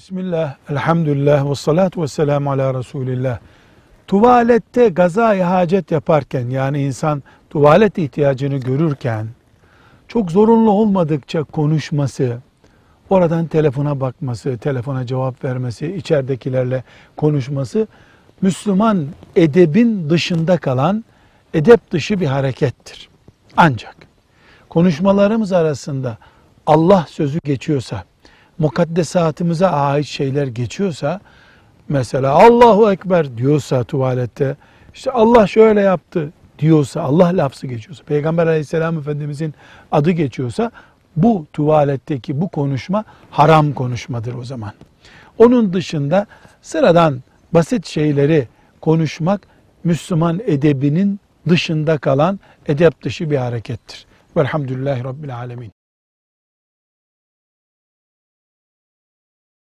Bismillah, elhamdülillah ve salatu ve selamu ala Resulillah. Tuvalette gazayı hacet yaparken yani insan tuvalet ihtiyacını görürken çok zorunlu olmadıkça konuşması, oradan telefona bakması, telefona cevap vermesi, içeridekilerle konuşması Müslüman edebin dışında kalan edep dışı bir harekettir. Ancak konuşmalarımız arasında Allah sözü geçiyorsa, mukaddesatımıza ait şeyler geçiyorsa, mesela Allahu Ekber diyorsa tuvalette, işte Allah şöyle yaptı diyorsa, Allah lafzı geçiyorsa, Peygamber aleyhisselam efendimizin adı geçiyorsa, bu tuvaletteki bu konuşma haram konuşmadır o zaman. Onun dışında sıradan basit şeyleri konuşmak Müslüman edebinin dışında kalan edep dışı bir harekettir. Velhamdülillahi Rabbil Alemin.